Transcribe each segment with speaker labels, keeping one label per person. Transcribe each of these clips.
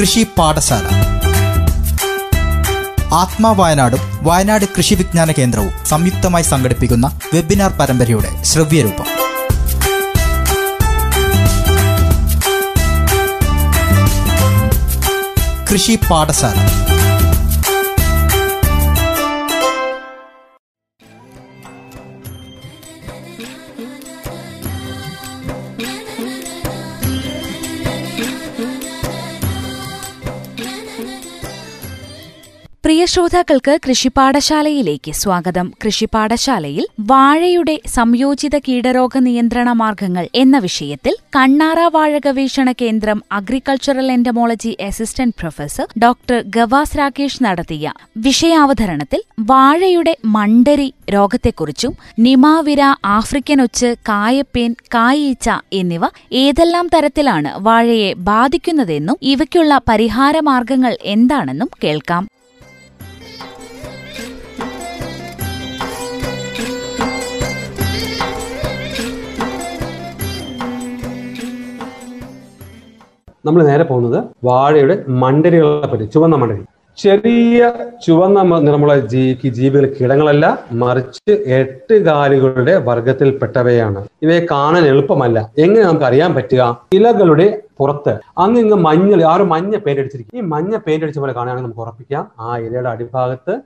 Speaker 1: കൃഷി പാഠശാല. ആത്മാ വയനാടും വയനാട് കൃഷി വിജ്ഞാന കേന്ദ്രവും സംയുക്തമായി സംഘടിപ്പിക്കുന്ന വെബിനാർ പരമ്പരയുടെ ശ്രവ്യരൂപം. കൃഷി പാഠശാല.
Speaker 2: പ്രിയ ശ്രോതാക്കൾക്ക് കൃഷിപാഠശാലയിലേക്ക് സ്വാഗതം. കൃഷിപാഠശാലയിൽ വാഴയുടെ സംയോജിത കീടരോഗ നിയന്ത്രണ മാർഗങ്ങൾ എന്ന വിഷയത്തിൽ കണ്ണാറ വാഴ ഗവേഷണ കേന്ദ്രം agricultural entomology assistant professor doctor Gavas Rakesh നടത്തിയ വിഷയാവതരണത്തിൽ വാഴയുടെ മണ്ടരി രോഗത്തെക്കുറിച്ചും നിമാവിര ആഫ്രിക്കൻ ഒച്ച് കായപ്പേൻ കായീച്ച എന്നിവ ഏതെല്ലാം തരത്തിലാണ് വാഴയെ ബാധിക്കുന്നതെന്നും ഇവയ്ക്കുള്ള പരിഹാര മാർഗങ്ങൾ എന്താണെന്നും കേൾക്കാം.
Speaker 3: നമ്മൾ നേരെ പോകുന്നത് വാഴയുടെ മണ്ടരികളെ പറ്റി ചുവന്ന മണ്ടരി. ചെറിയ ചുവന്ന നിറമുള്ള ജീ ജീവികൾ കിടങ്ങളല്ല മറിച്ച് എട്ട് കാലുകളുടെ വർഗത്തിൽപ്പെട്ടവയാണ്. ഇവയെ കാണാൻ എളുപ്പമല്ല. എങ്ങനെ നമുക്ക് അറിയാൻ പറ്റുക? ഇലകളുടെ പുറത്ത്. അന്ന് ഇങ്ങ് മഞ്ഞൾ ആ ഒരു മഞ്ഞ പെയിന്റ് അടിച്ചിരിക്കും. ഈ മഞ്ഞ പെയിന്റ് അടിച്ച പോലെ കാണുകയാണെങ്കിൽ നമുക്ക് ഉറപ്പിക്കാം. ആ ഇലയുടെ അടിഭാഗത്ത്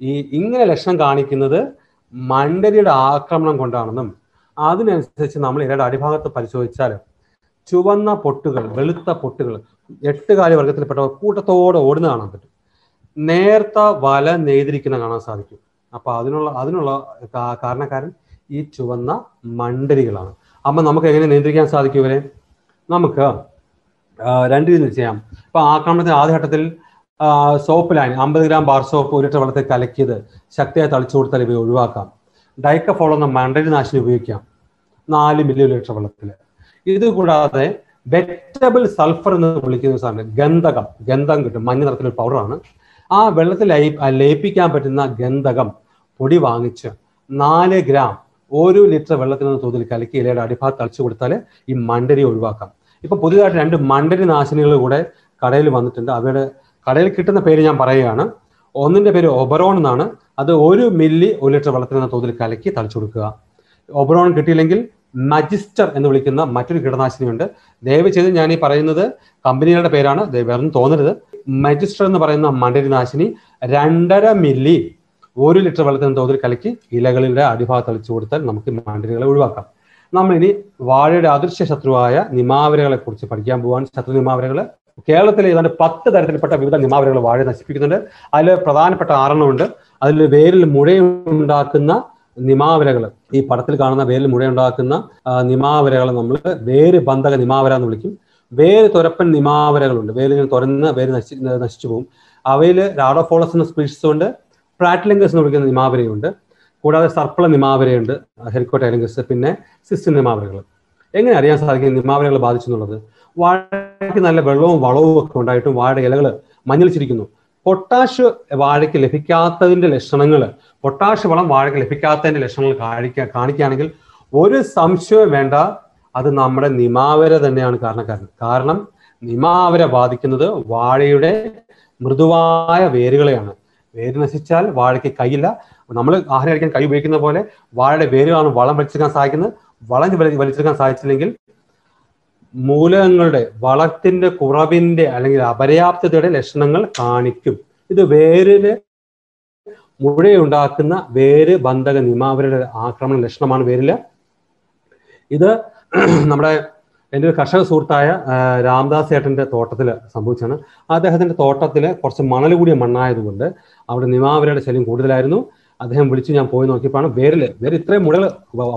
Speaker 3: ഈ ഇങ്ങനെ ലക്ഷണം കാണിക്കുന്നത് മണ്ടരിയുടെ ആക്രമണം കൊണ്ടാണെന്നും അതിനനുസരിച്ച് നമ്മൾ ഇലയുടെ അടിഭാഗത്ത് പരിശോധിച്ചാൽ ചുവന്ന പൊട്ടുകൾ വെളുത്ത പൊട്ടുകൾ എട്ടുകാലി വർഗത്തിൽപ്പെട്ടവർ കൂട്ടത്തോടെ ഓടുന്ന കാണാൻ പറ്റും. നേർത്ത വല നെയ്തിരിക്കുന്ന കാണാൻ സാധിക്കും. അപ്പൊ അതിനുള്ള അതിനുള്ള കാരണക്കാരൻ ഈ ചുവന്ന മണ്ടരികളാണ്. അപ്പൊ നമുക്ക് എങ്ങനെ നിയന്ത്രിക്കാൻ സാധിക്കും ഇവരെ? നമുക്ക് രണ്ട് രീതിയിൽ ചെയ്യാം. ഇപ്പൊ ആക്രമണത്തിന്റെ ആദ്യഘട്ടത്തിൽ സോപ്പ് ലൈൻ അമ്പത് ഗ്രാം ബാർ സോപ്പ് ഒരു ലിറ്റർ വെള്ളത്തിൽ കലക്കിയത് ശക്തിയായി തളിച്ചു കൊടുത്താൽ ഇവയെ ഒഴിവാക്കാം. ഡൈക്കഫോൾ എന്ന മണ്ടരി നാശിനി ഉപയോഗിക്കാം. നാല് മില്ലി ലിറ്റർ വെള്ളത്തിൽ ഇത് കൂടാതെ സൾഫർ എന്ന് വിളിക്കുന്ന സാധനം ഗന്ധകം ഗന്ധം കിട്ടും മഞ്ഞ നിറത്തിലൊരു പൗഡറാണ് ആ വെള്ളത്തിൽ ലയിപ്പിക്കാൻ പറ്റുന്ന ഗന്ധകം പൊടി വാങ്ങിച്ച് നാല് ഗ്രാം ഒരു ലിറ്റർ വെള്ളത്തിൽ നിന്ന് തോതിൽ കലക്കി ഇലയുടെ അടിഭാഗത്ത് തളിച്ചു കൊടുത്താൽ ഈ മണ്ടരി ഒഴിവാക്കാം. ഇപ്പൊ പുതിയതായിട്ട് രണ്ട് മണ്ടരി നാശിനികൾ കൂടെ കടയിൽ വന്നിട്ടുണ്ട്. അവയുടെ കടയിൽ കിട്ടുന്ന പേര് ഞാൻ പറയുകയാണ്. ഒന്നിന്റെ പേര് ഒബറോൺ എന്നാണ്. അത് ഒരു മില്ലി ഒരു ലിറ്റർ വെള്ളത്തിൽ നിന്ന് തോതിൽ കലക്കി തളിച്ചു കൊടുക്കുക. ഒബറോൺ കിട്ടിയില്ലെങ്കിൽ മജിസ്റ്റർ എന്ന് വിളിക്കുന്ന മറ്റൊരു കീടനാശിനിയുണ്ട്. ദയവ് ചെയ്ത് ഞാൻ ഈ പറയുന്നത് കമ്പനികളുടെ പേരാണ്. വേറൊന്നും തോന്നരുത്. മജിസ്റ്റർ എന്ന് പറയുന്ന മണ്ടരി നാശിനി രണ്ടര മില്ലി ഒരു ലിറ്റർ വെള്ളത്തിന് തോതിൽ കലക്കി ഇലകളിലെ അടിഭാഗത്ത് തളിച്ചു കൊടുത്താൽ നമുക്ക് മണ്ടരികളെ ഒഴിവാക്കാം. നമ്മൾ ഇനി വാഴയുടെ അദൃശ്യ ശത്രുവായ നിമാവരകളെ കുറിച്ച് പഠിക്കാൻ പോവാൻ ശത്രു നിമാവരകൾ കേരളത്തിലെ ഏതാണ്ട് പത്ത് തരത്തിൽപ്പെട്ട വിവിധ നിമാവരകൾ വാഴ നശിപ്പിക്കുന്നുണ്ട്. അതിൽ പ്രധാനപ്പെട്ട ആറെണ്ണമുണ്ട്. അതിൽ വേരിൽ മുഴയുണ്ടാക്കുന്ന നിമാവരകൾ. ഈ പടത്തിൽ കാണുന്ന വേരിൽ മുഴയുണ്ടാക്കുന്ന നിമാവരകൾ നമ്മൾ വേര് ബന്ധക നിമാവര എന്ന് വിളിക്കും. വേര് തുരപ്പൻ നിമാവരകളുണ്ട്. വേര് ഇങ്ങനെ തുറന്ന് വേര് നശി നശിച്ചു പോകും. അവയിൽ രാഡോഫോളസ് എന്ന സ്പീഷീസ് ഉണ്ട്. പ്രാറ്റ്ലിംഗസ് എന്ന് വിളിക്കുന്ന നിമാവരയുണ്ട്. കൂടാതെ സർപ്പിള നിമാവരയുണ്ട്. ഹെലിക്കോട്ടൈലിംഗസ് പിന്നെ സിസ്റ്റിൻ നിമാവരകൾ. എങ്ങനെ അറിയാൻ സാധിക്കും നിമാവരകൾ ബാധിച്ചു എന്നുള്ളത്? വാഴയ്ക്ക് നല്ല വെള്ളവും വളവും ഒക്കെ ഉണ്ടായിട്ടും വാഴയുടെ ഇലകൾ മഞ്ഞളിച്ചിരിക്കുന്നു. പൊട്ടാഷ് വാഴയ്ക്ക് ലഭിക്കാത്തതിന്റെ ലക്ഷണങ്ങൾ പൊട്ടാഷ് വളം വാഴയ്ക്ക് ലഭിക്കാത്തതിന്റെ ലക്ഷണങ്ങൾ കാണിക്ക കാണിക്കുകയാണെങ്കിൽ ഒരു സംശയവും വേണ്ട. അത് നമ്മുടെ നിമാവര തന്നെയാണ് കാരണക്കാരൻ. കാരണം നിമാവര ബാധിക്കുന്നത് വാഴയുടെ മൃദുവായ വേരുകളെയാണ്. വേര് നശിച്ചാൽ വാഴയ്ക്ക് കൈയില്ല നമ്മൾ ആഹാരം കഴിക്കാൻ കൈ ഉപയോഗിക്കുന്ന പോലെ വാഴയുടെ വേരുകളാണ് വളം വലിച്ചെടുക്കാൻ സഹായിക്കുന്നത്. വളം വലി- വലിച്ചെടുക്കാൻ സാധിച്ചില്ലെങ്കിൽ മൂലകങ്ങളുടെ വളത്തിന്റെ കുറവിന്റെ അല്ലെങ്കിൽ അപര്യാപ്തതയുടെ ലക്ഷണങ്ങൾ കാണിക്കും. ഇത് വേരിന് മുഴയുണ്ടാക്കുന്ന വേര് ബന്ധക നിമാവരുടെ ആക്രമണ ലക്ഷണമാണ് വേരിൽ. ഇത് നമ്മുടെ എന്റെ ഒരു കർഷക സുഹൃത്തായ രാംദാസ് ഏട്ടന്റെ തോട്ടത്തിൽ സംഭവിച്ചാണ് അദ്ദേഹത്തിന്റെ തോട്ടത്തിൽ കുറച്ച് മണൽ കൂടിയ മണ്ണായതുകൊണ്ട് അവിടെ നിമാവരയുടെ ശല്യം കൂടുതലായിരുന്നു. അദ്ദേഹം വിളിച്ച് ഞാൻ പോയി നോക്കിയപ്പോൾ വേരിൽ വേര് ഇത്രയും മുഴകൾ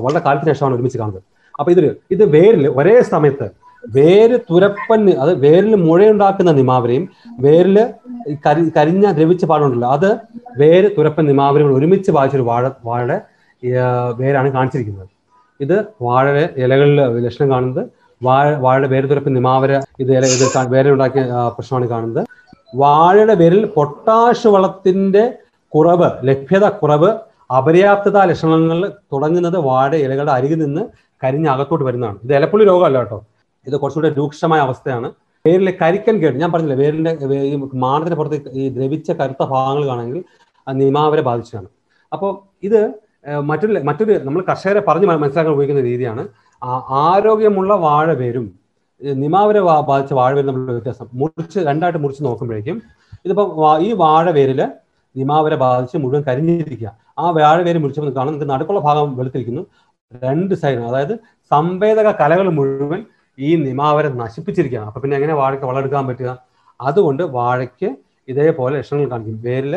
Speaker 3: വളരെ കാലത്തിന് ശേഷമാണ് ഒരുമിച്ച് കാണുന്നത്. അപ്പോൾ ഇതിൽ ഇത് വേരിൽ ഒരേ സമയത്ത് വേര് തുരപ്പൻ അത് വേരിൽ മുഴയുണ്ടാക്കുന്ന നിമാവരയും വേരിൽ കരി കരിഞ്ഞ ദ്രവിച്ച പാടുണ്ടല്ലോ അത് വേര് തുരപ്പൻ നിമാവരകൾ ഒരുമിച്ച് വായിച്ചൊരു വാഴ വാഴയുടെ വേരാണ് കാണിച്ചിരിക്കുന്നത്. ഇത് വാഴയുടെ ഇലകളിൽ ലക്ഷണം കാണുന്നത്. വാഴ വാഴയുടെ വേര് തുരപ്പൻ നിമാവര ഇത് ഇല ഇത് വേരുണ്ടാക്കിയ പ്രശ്നമാണ് കാണുന്നത്. വാഴയുടെ വേരിൽ പൊട്ടാഷ് വളത്തിന്റെ കുറവ് ലഭ്യത കുറവ് അപര്യാപ്തത ലക്ഷണങ്ങൾ തുടങ്ങുന്നത് വാഴ ഇലകളുടെ അരികിൽ നിന്ന് കരിഞ്ഞ് അകത്തോട്ട് വരുന്നതാണ്. ഇത് ഇലപ്പുള്ളി രോഗമല്ല കേട്ടോ. ഇത് കുറച്ചുകൂടെ രൂക്ഷമായ അവസ്ഥയാണ്. വേരിലെ കരിക്കൻ കേട് ഞാൻ പറഞ്ഞില്ലേ വേരിന്റെ ഈ മാനത്തിന് പുറത്ത് ഈ ദ്രവിച്ച കറുത്ത ഭാഗങ്ങൾ കാണെങ്കിൽ നിമാവരെ ബാധിച്ചതാണ്. അപ്പോൾ ഇത് മറ്റൊരു മറ്റൊരു നമ്മൾ കർഷകരെ പറഞ്ഞ് മനസ്സിലാക്കാൻ ഉപയോഗിക്കുന്ന രീതിയാണ്. ആരോഗ്യമുള്ള വാഴ വേരും നിമാവരെ ബാധിച്ച വാഴ പേരും തമ്മിലുള്ള വ്യത്യാസം മുറിച്ച് രണ്ടായിട്ട് മുറിച്ച് നോക്കുമ്പോഴേക്കും ഇതിപ്പോൾ ഈ വാഴ പേരിൽ നിമാവരെ ബാധിച്ച് മുഴുവൻ കരിഞ്ഞിരിക്കുക. ആ വാഴ വേര് മുറിച്ചപ്പോൾ കാണാം നിങ്ങൾക്ക് നടുക്കുള്ള ഭാഗം വെളുത്തിരിക്കുന്നു. രണ്ട് സൈഡും അതായത് സംവേദക കലകൾ മുഴുവൻ ഈ നിമാവരെ നശിപ്പിച്ചിരിക്കുകയാണ്. അപ്പം പിന്നെ എങ്ങനെ വാഴയ്ക്ക് വളരെടുക്കാൻ പറ്റുക? അതുകൊണ്ട് വാഴയ്ക്ക് ഇതേപോലെ ലക്ഷണങ്ങൾ കാണിക്കും. വേരിൽ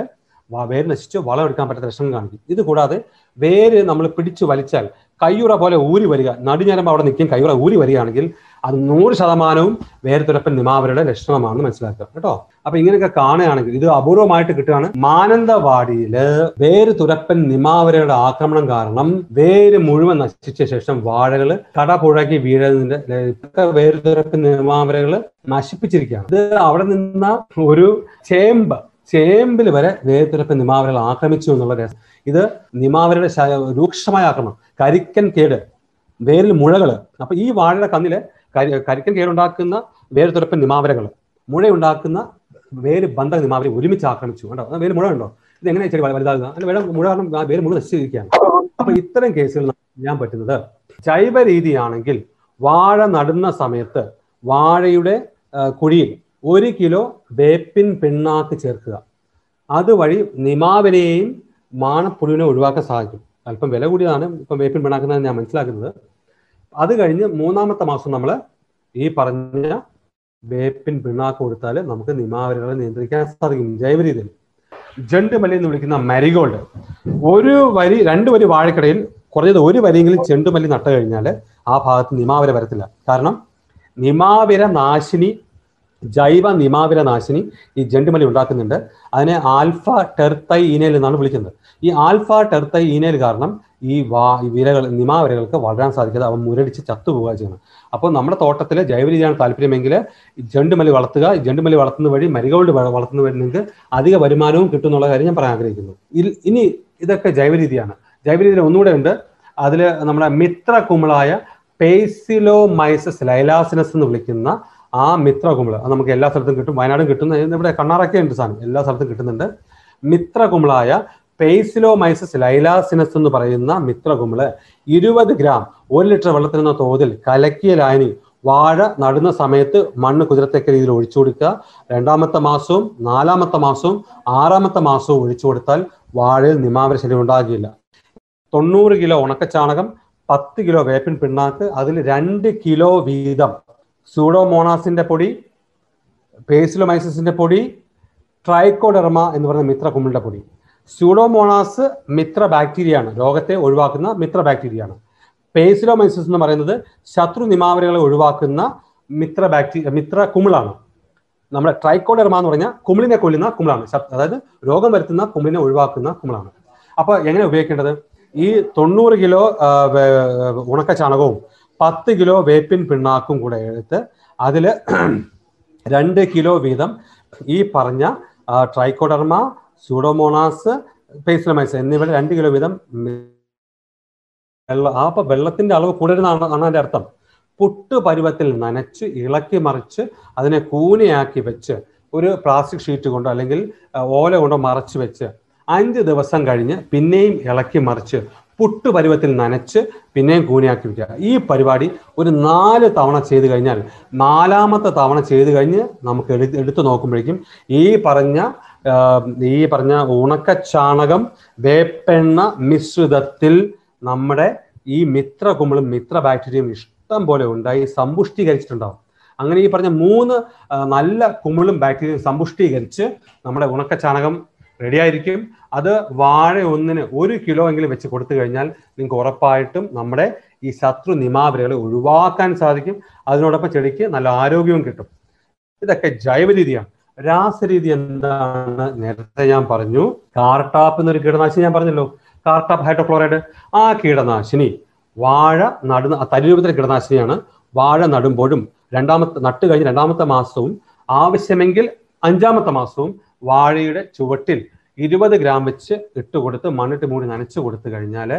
Speaker 3: വേര് നശിച്ച് വളമെടുക്കാൻ പറ്റാത്ത ലക്ഷണങ്ങൾ കാണിക്കും. ഇത് കൂടാതെ വേര് നമ്മൾ പിടിച്ചു വലിച്ചാൽ കയ്യുറ പോലെ ഊരി വരിക. നടുഞ്ഞരമ്പ് അവിടെ നിൽക്കും കയ്യുറ ഊരി വരികയാണെങ്കിൽ അത് നൂറ് ശതമാനവും വേർതുരപ്പൻ നിമാവരുടെ ലക്ഷണമാണെന്ന് മനസ്സിലാക്കുക കേട്ടോ? അപ്പൊ ഇങ്ങനെയൊക്കെ കാണുകയാണെങ്കിൽ ഇത് അപൂർവമായിട്ട് കിട്ടുകയാണ്. മാനന്തവാടിയിൽ വേര് തുരപ്പൻ നിമാവരയുടെ ആക്രമണം കാരണം വേര് മുഴുവൻ നശിച്ച ശേഷം വാഴകൾ കടപുഴകി വീഴുന്നതിന്റെ വേര് തുരപ്പൻ നിമാവരകൾ നശിപ്പിച്ചിരിക്കുകയാണ്. ഇത് അവിടെ നിന്ന ഒരു ചേമ്പ് ചേമ്പിൽ വരെ തുരപ്പൻ നിമാവരകൾ ആക്രമിച്ചു എന്നുള്ള രസം. ഇത് നിമാവരയുടെ രൂക്ഷമായ ആക്രമണം. കരിക്കൻ കേട് വേരിൽ മുഴകൾ അപ്പൊ ഈ വാഴയുടെ കന്നിൽ കരി- കരിക്കൻ കേടുണ്ടാക്കുന്ന വേര് തുറപ്പൻ നിമാവരകൾ മുഴയുണ്ടാക്കുന്ന വേര് ബന്ധ നിമാവരെ ഒരുമിച്ച് ആക്രമിച്ചു. കണ്ടോ? വേര് മുഴ ഉണ്ടോ ഇത് എങ്ങനെ ചെടി വല- വലുതാകുക അതിന് വേറെ മുഴ കാരണം വേര് മുഴ നശിച്ചിരിക്കുകയാണ് അപ്പൊ ഇത്തരം കേസുകൾ ചെയ്യാൻ പറ്റുന്നത് ജൈവ രീതിയാണെങ്കിൽ വാഴ നടുന്ന സമയത്ത് വാഴയുടെ കുഴിയിൽ ഒരു കിലോ വേപ്പിൻ പിണ്ണാക്ക് ചേർക്കുക. അതുവഴി നിമാവിനെയും മാണപ്പുഴുവിനെ ഒഴിവാക്കാൻ സാധിക്കും അല്പം വില കൂടിയതാണ് ഇപ്പം വേപ്പിൻ പിണാക്കുന്നതെന്ന് ഞാൻ മനസ്സിലാക്കുന്നത്. അത് കഴിഞ്ഞ് മൂന്നാമത്തെ മാസം നമ്മൾ ഈ പറഞ്ഞ വേപ്പിൻ പിണ്ണാക്ക് കൊടുത്താൽ നമുക്ക് നിമാവരകളെ നിയന്ത്രിക്കാൻ സാധിക്കും. ജൈവരീതിയിൽ. ജണ്ട് മല്ലി എന്ന് വിളിക്കുന്ന മരിഗോൾഡ്. ഒരു വരി രണ്ട് വരി വാഴക്കിടയിൽ കുറഞ്ഞത് ഒരു വരിയെങ്കിലും ചെണ്ടുമല്ലി നട്ടു കഴിഞ്ഞാൽ ആ ഭാഗത്ത് നിമാവര വരത്തില്ല. കാരണം നിമാവര നാശിനി ജൈവ നിമാവിര നാശിനി ഈ ജണ്ടുമല്ലി ഉണ്ടാക്കുന്നുണ്ട്. അതിനെ ആൽഫ ടെർത്തൈ ഇനേൽ എന്നാണ് വിളിക്കുന്നത്. ഈ ആൽഫ ടെർത്തൈ ഇനേൽ കാരണം ഈ വാ വിരകൾ നിമാവിരകൾക്ക് വളരാൻ സാധിക്കാതെ അവ മുരടിച്ച് ചത്തുപോവുക ചെയ്യണം അപ്പോൾ നമ്മുടെ തോട്ടത്തിൽ ജൈവ രീതിയാണ് താല്പര്യമെങ്കിൽ ഈ ജണ്ടുമല്ലി വളർത്തുക. ഈ ജണ്ടുമല്ലി വളർത്തുന്ന വഴി മരികോൾഡ് വളർത്തുന്ന വഴി നിങ്ങൾക്ക് അധിക വരുമാനവും കിട്ടും എന്നുള്ള കാര്യം ഞാൻ പറയാൻ ആഗ്രഹിക്കുന്നു. ഇനി ഇതൊക്കെ ജൈവ രീതിയാണ്. ജൈവ രീതിയിൽ ഒന്നുകൂടെ ഉണ്ട്. അതിൽ നമ്മുടെ മിത്ര കുമിളായ പേസിലോ മൈസസ് ലൈലാസിനസ് എന്ന് വിളിക്കുന്ന ആ മിത്ര അത് നമുക്ക് എല്ലാ സ്ഥലത്തും കിട്ടും. വയനാടും കിട്ടുന്ന ഇവിടെ കണ്ണാറൊക്കെ ഉണ്ട് സാധനം എല്ലാ സ്ഥലത്തും കിട്ടുന്നുണ്ട്. മിത്ര കുമിളായ പേസിലോ മൈസസ് ലൈലാസിനസ് എന്ന് പറയുന്ന മിത്ര കുമിൾ ഇരുപത് ഗ്രാം ഒരു ലിറ്റർ വെള്ളത്തിനെന്ന തോതിൽ കലക്കിയ ലായനി വാഴ നടുന്ന സമയത്ത് മണ്ണ് കുതിരത്തക്ക രീതിയിൽ ഒഴിച്ചു കൊടുക്കുക. രണ്ടാമത്തെ മാസവും നാലാമത്തെ മാസവും ആറാമത്തെ മാസവും ഒഴിച്ചു കൊടുത്താൽ വാഴയിൽ നിമാവര ശല്യം ഉണ്ടാകില്ല തൊണ്ണൂറ് കിലോ ഉണക്കച്ചാണകം പത്ത് കിലോ വേപ്പിൻ പിണ്ണാക്ക് അതിൽ രണ്ട് കിലോ വീതം സൂഡോമോണാസിന്റെ പൊടി പേസിലോമൈസിന്റെ പൊടി ട്രൈക്കോഡെർമ എന്ന് പറയുന്ന മിത്ര കുമിളിന്റെ പൊടി. സ്യൂഡോമോണാസ് മിത്ര ബാക്ടീരിയയാണ്. രോഗത്തെ ഒഴിവാക്കുന്ന മിത്ര ബാക്ടീരിയയാണ്. പേസിലോമൈസിസ് എന്ന് പറയുന്നത് ശത്രു നിമാവലികളെ ഒഴിവാക്കുന്ന മിത്ര ബാക്ടീരിയ മിത്ര കുമിളാണ് നമ്മുടെ ട്രൈക്കോഡെർമ എന്ന് പറഞ്ഞാൽ കുമിളിനെ കൊല്ലുന്ന കുമിളാണ് അതായത് രോഗം വരുത്തുന്ന കുമിളിനെ ഒഴിവാക്കുന്ന കുമിളാണ് അപ്പോൾ എങ്ങനെ ഉപയോഗിക്കേണ്ടത്? ഈ തൊണ്ണൂറ് കിലോ ഉണക്ക ചാണകവും പത്ത് കിലോ വേപ്പിൻ പിണ്ണാക്കും കൂടെ എടുത്ത് അതിൽ രണ്ട് കിലോ വീതം ഈ പറഞ്ഞ ട്രൈക്കോഡർമ സൂഡോമോണാസ് പേസിലമൈസ് എന്നിവയുടെ രണ്ട് കിലോ വീതം വെള്ളം ആ അപ്പം വെള്ളത്തിന്റെ അളവ് കൂടരുന്നാണ് ആണ് അതിന്റെ അർത്ഥം. പുട്ട് പരുവത്തിൽ നനച്ച് ഇളക്കി മറിച്ച് അതിനെ കൂനയാക്കി വെച്ച് ഒരു പ്ലാസ്റ്റിക് ഷീറ്റ് കൊണ്ടോ അല്ലെങ്കിൽ ഓല കൊണ്ടോ മറച്ച് വെച്ച് അഞ്ച് ദിവസം കഴിഞ്ഞ് പിന്നെയും ഇളക്കി മറിച്ച് പുട്ട് പരുവത്തിൽ നനച്ച് പിന്നെയും കൂനയാക്കി വെക്കുക. ഈ പരിപാടി ഒരു നാല് തവണ ചെയ്ത് കഴിഞ്ഞാൽ നാലാമത്തെ തവണ ചെയ്ത് കഴിഞ്ഞ് നമുക്ക് എടുത്ത് എടുത്തു നോക്കുമ്പോഴേക്കും ഈ പറഞ്ഞ ഈ പറഞ്ഞ ഉണക്ക ചാണകം വേപ്പെണ്ണ മിശ്രിതത്തിൽ നമ്മുടെ ഈ മിത്ര കുമിളും മിത്ര ബാക്ടീരിയയും ഇഷ്ടം പോലെ ഉണ്ടായി സമ്പുഷ്ടീകരിച്ചിട്ടുണ്ടാവും. അങ്ങനെ ഈ പറഞ്ഞ മൂന്ന് നല്ല കുമിളും ബാക്ടീരിയയും സമ്പുഷ്ടീകരിച്ച് നമ്മുടെ ഉണക്ക ചാണകം റെഡി ആയിരിക്കും അത് വാഴ ഒന്നിന് ഒരു കിലോ എങ്കിലും വെച്ച് കൊടുത്തു കഴിഞ്ഞാൽ നിങ്ങൾക്ക് ഉറപ്പായിട്ടും നമ്മുടെ ഈ ശത്രു നിമാവരകളെ ഒഴിവാക്കാൻ സാധിക്കും. അതിനോടൊപ്പം ചെടിക്ക് നല്ല ആരോഗ്യവും കിട്ടും. ഇതൊക്കെ ജൈവ രീതിയാണ് രാസരീതി എന്താണ്? നേരത്തെ ഞാൻ പറഞ്ഞു. കാർട്ടാപ്പ് എന്നൊരു കീടനാശിനി ഞാൻ പറഞ്ഞല്ലോ. Cartap hydrochloride. ആ കീടനാശിനി വാഴ നടുന്ന തരി തരിരൂപത്തിലെ കീടനാശിനിയാണ്. വാഴ നടുമ്പോഴും രണ്ടാമത്തെ നട്ട് കഴിഞ്ഞ് രണ്ടാമത്തെ മാസവും ആവശ്യമെങ്കിൽ അഞ്ചാമത്തെ മാസവും വാഴയുടെ ചുവട്ടിൽ ഇരുപത് ഗ്രാം വെച്ച് ഇട്ട് കൊടുത്ത് മണ്ണിട്ട് മൂടി നനച്ചു കൊടുത്തു കഴിഞ്ഞാൽ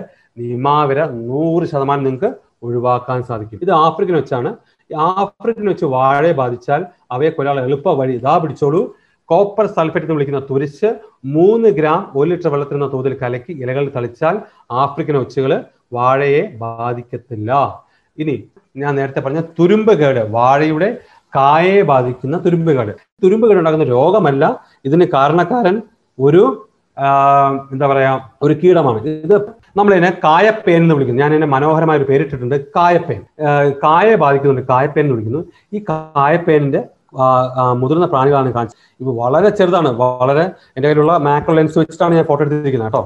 Speaker 3: നിമാവിര നൂറ് ശതമാനം നിങ്ങൾക്ക് ഒഴിവാക്കാൻ സാധിക്കും. ഇത് ആഫ്രിക്കൻ വെച്ചാണ് ആഫ്രിക്കൻ വെച്ച് വാഴയെ ബാധിച്ചാൽ അവയെ കൊല്ലാൾ എളുപ്പ വഴി ഇതാ പിടിച്ചോളൂ. കോപ്പർ സൾഫേറ്റ് എന്ന് വിളിക്കുന്ന തുരിച്ച് മൂന്ന് ഗ്രാം ഒരു ലിറ്റർ വെള്ളത്തിൽ നിന്ന തോതിൽ കലക്കി ഇലകൾ തളിച്ചാൽ ആഫ്രിക്കൻ ഒച്ചുകൾ വാഴയെ ബാധിക്കത്തില്ല. ഇനി ഞാൻ നേരത്തെ പറഞ്ഞ തുരുമ്പ് കേട് വാഴയുടെ കായയെ ബാധിക്കുന്ന തുരുമ്പുകേട്. തുരുമ്പുകേട് ഉണ്ടാകുന്ന രോഗമല്ല. ഇതിന് കാരണക്കാരൻ ഒരു എന്താ പറയാ ഒരു കീടമാണ്. ഇത് നമ്മൾ ഇതിനെ കായപ്പേൻ എന്ന് വിളിക്കുന്നു. ഞാൻ എന്നെ മനോഹരമായ ഒരു പേരിട്ടിട്ടുണ്ട്. കായപ്പേൻ. കായയെ ബാധിക്കുന്നുണ്ട്. കായപ്പേൻ എന്ന് വിളിക്കുന്നു. ഈ കായപ്പേനിന്റെ മുതിർന്ന പ്രാണികളാണ് കാണിച്ചത്. ഇത് വളരെ ചെറുതാണ്. വളരെ എന്റെ കയ്യിലുള്ള മാക്രോ ലെൻസ് വെച്ചിട്ടാണ് ഞാൻ ഫോട്ടോ എടുത്തിരിക്കുന്നത് കേട്ടോ.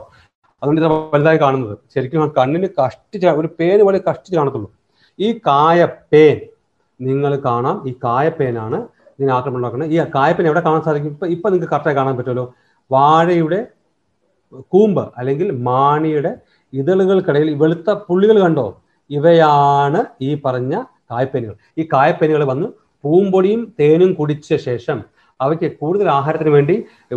Speaker 3: അതുകൊണ്ട് ഇത് വലുതായി കാണുന്നത്. ശരിക്കും കണ്ണിന് കഷ്ടിച്ച് ഒരു പേര് പോലെ കഷ്ടിച്ച് കാണത്തുള്ളൂ. ഈ കായപ്പേൻ നിങ്ങൾ കാണാം. ഈ കായപ്പേനാണ് ഇതിന് ആക്രമണം ഉണ്ടാക്കുന്നത് ഈ കായപ്പേന എവിടെ കാണാൻ സാധിക്കും? ഇപ്പൊ ഇപ്പൊ നിങ്ങൾക്ക് കറക്റ്റായി കാണാൻ പറ്റുമല്ലോ. വാഴയുടെ കൂമ്പ് അല്ലെങ്കിൽ മാണിയുടെ ഇതളുകൾക്കിടയിൽ വെളുത്ത പുള്ളികൾ കണ്ടോ? ഇവയാണ് ഈ പറഞ്ഞ കായ്പേനുകൾ ഈ കായ്പേനുകൾ വന്ന് പൂമ്പൊടിയും തേനും കുടിച്ച ശേഷം അവയ്ക്ക് കൂടുതൽ ആഹാരത്തിന് വേണ്ടി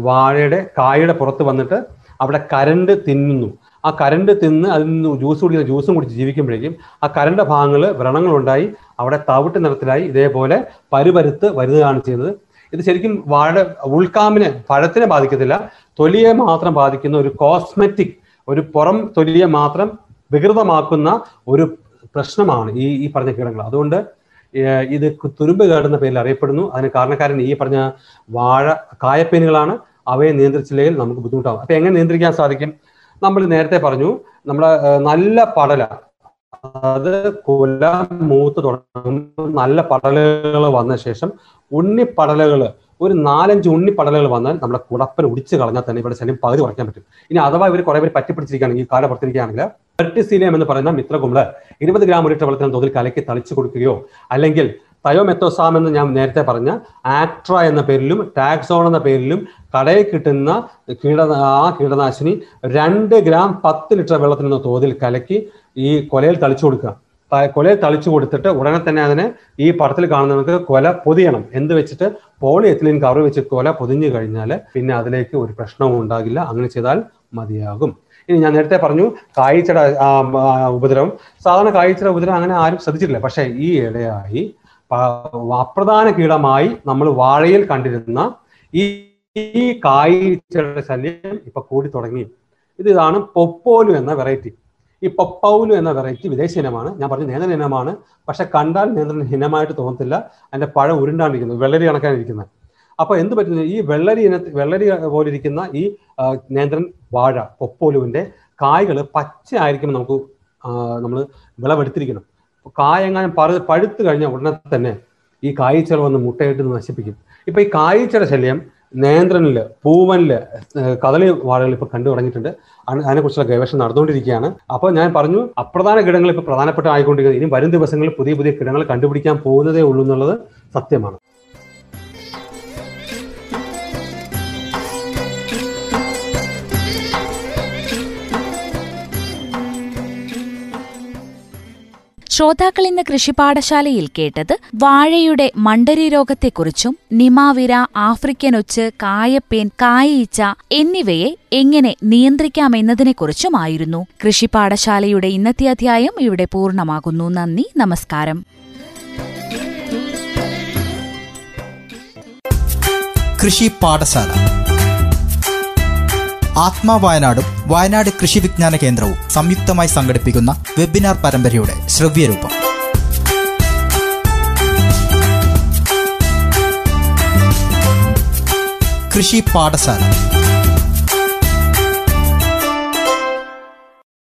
Speaker 3: വാഴയുടെ കായയുടെ പുറത്ത് വന്നിട്ട് അവിടെ കരണ്ട് തിന്നുന്നു. ആ കരണ്ട് തിന്ന് അതിൽ നിന്ന് ജ്യൂസ് കുടിക്കുന്ന ജ്യൂസും കുടിച്ച് ജീവിക്കുമ്പോഴേക്കും ആ കരണ്ട ഭാഗങ്ങൾ വ്രണങ്ങളുണ്ടായി. അവിടെ തവിട്ട് നിറത്തിലായി. ഇതേപോലെ പരുപരുത്ത് വരുന്നതാണ് ചെയ്യുന്നത്. ഇത് ശരിക്കും വാഴ ഉൾക്കാമിനെ പഴത്തിനെ ബാധിക്കത്തില്ല. തൊലിയെ മാത്രം ബാധിക്കുന്ന ഒരു കോസ്മെറ്റിക് ഒരു പുറം തൊലിയെ മാത്രം വികൃതമാക്കുന്ന ഒരു പ്രശ്നമാണ് ഈ ഈ പറഞ്ഞ കീടങ്ങൾ. അതുകൊണ്ട് ഇത് തുരുമ്പ് കേടുന്ന പേരിൽ അറിയപ്പെടുന്നു. അതിന് കാരണക്കാരൻ ഈ പറഞ്ഞ വാഴ കായപ്പേനുകളാണ്. അവയെ നിയന്ത്രിച്ചില്ലെങ്കിൽ നമുക്ക് ബുദ്ധിമുട്ടാവും. അപ്പൊ എങ്ങനെ നിയന്ത്രിക്കാൻ സാധിക്കും? നമ്മൾ നേരത്തെ പറഞ്ഞു നമ്മുടെ നല്ല പടല. അത് കുല മൂത്ത് തുടങ്ങുമ്പോൾ നല്ല പടലുകൾ വന്ന ശേഷം ഉണ്ണിപ്പടലുകൾ ഒരു നാലഞ്ച് ഉണ്ണിപ്പടലുകൾ വന്നാൽ നമ്മുടെ കുടപ്പൻ ഒടിച്ചു കളഞ്ഞാൽ തന്നെ ഇവിടെ ശല്യം പകുതി കുറയ്ക്കാൻ പറ്റും. ഇനി അഥവാ ഇവർ കുറെ പേര് പറ്റിപ്പിടിച്ചിരിക്കുകയാണെങ്കിൽ കാല പുറത്തിരിക്കുകയാണെങ്കിൽ വെർട്ടിസീലിയം എന്ന് പറയുന്ന മിത്രകുമ്പൾ ഇരുപത് ഗ്രാം ഒരു ലിറ്റർ വെള്ളത്തിന് തോതിൽ കലക്കി തളിച്ചു കൊടുക്കുകയോ അല്ലെങ്കിൽ തയോമെത്തോസാം എന്ന് ഞാൻ നേരത്തെ പറഞ്ഞ ആക്ട്ര എന്ന പേരിലും ടാക്സോൺ എന്ന പേരിലും കടയിൽ കിട്ടുന്ന കീട ആ കീടനാശിനി രണ്ട് ഗ്രാം പത്ത് ലിറ്റർ വെള്ളത്തിൽ നിന്ന് തോതിൽ കലക്കി ഈ കൊലയിൽ തളിച്ചു കൊടുക്കുക. കൊലയിൽ തളിച്ചു കൊടുത്തിട്ട് ഉടനെ തന്നെ അതിനെ ഈ പടത്തിൽ കാണുന്നവർക്ക് കൊല പൊതിയണം. എന്ത് വെച്ചിട്ട്? പോളി എത്തിലിൻ കവർ വെച്ച് കൊല പൊതിഞ്ഞു കഴിഞ്ഞാൽ പിന്നെ അതിലേക്ക് ഒരു പ്രശ്നവും ഉണ്ടാകില്ല. അങ്ങനെ ചെയ്താൽ മതിയാകും. ഇനി ഞാൻ നേരത്തെ പറഞ്ഞു കായ്ച്ചട ഉപദ്രവം. സാധാരണ കായ്ച്ചട ഉപദ്രവം അങ്ങനെ ആരും ശ്രദ്ധിച്ചിട്ടില്ല. പക്ഷേ ഈ ഇടയായി അപ്രധാന കീടമായി നമ്മൾ വാഴയിൽ കണ്ടിരുന്ന ഈ ഈ ശല്യം ഇപ്പൊ കൂടി തുടങ്ങി. ഇത് ഇതാണ് പൊപ്പോലു എന്ന വെറൈറ്റി. ഈ പൊപ്പൗലു എന്ന വെറൈറ്റി വിദേശ ഇനമാണ്. ഞാൻ പറഞ്ഞ നേന്ത്രൻ ഇനമാണ്. പക്ഷെ കണ്ടാൽ നേന്ത്രൻ ഹിനമായിട്ട് തോന്നത്തില്ല. അതിന്റെ പഴം ഉരുണ്ടാണ്ടിരിക്കുന്നത് വെള്ളരി കണക്കാനിരിക്കുന്നത് അപ്പൊ എന്ത് പറ്റുന്നത് ഈ വെള്ളരി ഇന വെള്ളരി പോലെ ഇരിക്കുന്ന ഈ നേന്ത്രൻ വാഴ പൊപ്പോലുവിന്റെ കായ്കൾ പച്ച നമുക്ക് നമ്മൾ വിളവെടുത്തിരിക്കണം കായെങ്ങാനും പറ പഴുത്ത് കഴിഞ്ഞ ഉടനെ തന്നെ ഈ കായ്ച്ചകൾ വന്ന് മുട്ടയിട്ട് നശിപ്പിക്കും. ഇപ്പൊ ഈ കായ്ച്ചയുടെ ശല്യം നേന്ത്രനിൽ പൂവനിൽ കദളി വാഴകൾ ഇപ്പൊ കണ്ടു തുടങ്ങിയിട്ടുണ്ട്. അതി- അതിനെക്കുറിച്ചുള്ള ഗവേഷണം നടന്നുകൊണ്ടിരിക്കുകയാണ്. അപ്പോൾ ഞാൻ പറഞ്ഞു അപ്രധാന കിടങ്ങൾ ഇപ്പൊ പ്രധാനപ്പെട്ട ആയിക്കൊണ്ടിരിക്കുന്നത് ഇനി വരും ദിവസങ്ങളിൽ പുതിയ പുതിയ കിടങ്ങൾ കണ്ടുപിടിക്കാൻ പോകുന്നതേ ഉള്ളൂ എന്നുള്ളത് സത്യമാണ്.
Speaker 2: ശ്രോതാക്കൾ ഇന്ന് കൃഷിപാഠശാലയിൽ കേട്ടത് വാഴയുടെ മണ്ടരി രോഗത്തെക്കുറിച്ചും നിമാവിര ആഫ്രിക്കൻ ഒച്ച് കായപ്പേൻ കായീച്ച എന്നിവയെ എങ്ങനെ നിയന്ത്രിക്കാമെന്നതിനെക്കുറിച്ചുമായിരുന്നു കൃഷിപാഠശാലയുടെ ഇന്നത്തെ അധ്യായം ഇവിടെ പൂർണമാകുന്നു. നന്ദി നമസ്കാരം.
Speaker 1: കൃഷി പാഠശാല ആത്മാ വയനാടും വയനാട് കൃഷി വിജ്ഞാന കേന്ദ്രവും സംയുക്തമായി സംഘടിപ്പിക്കുന്ന വെബിനാർ പരമ്പരയുടെ ശ്രവ്യരൂപം. കൃഷി പാഠശാല.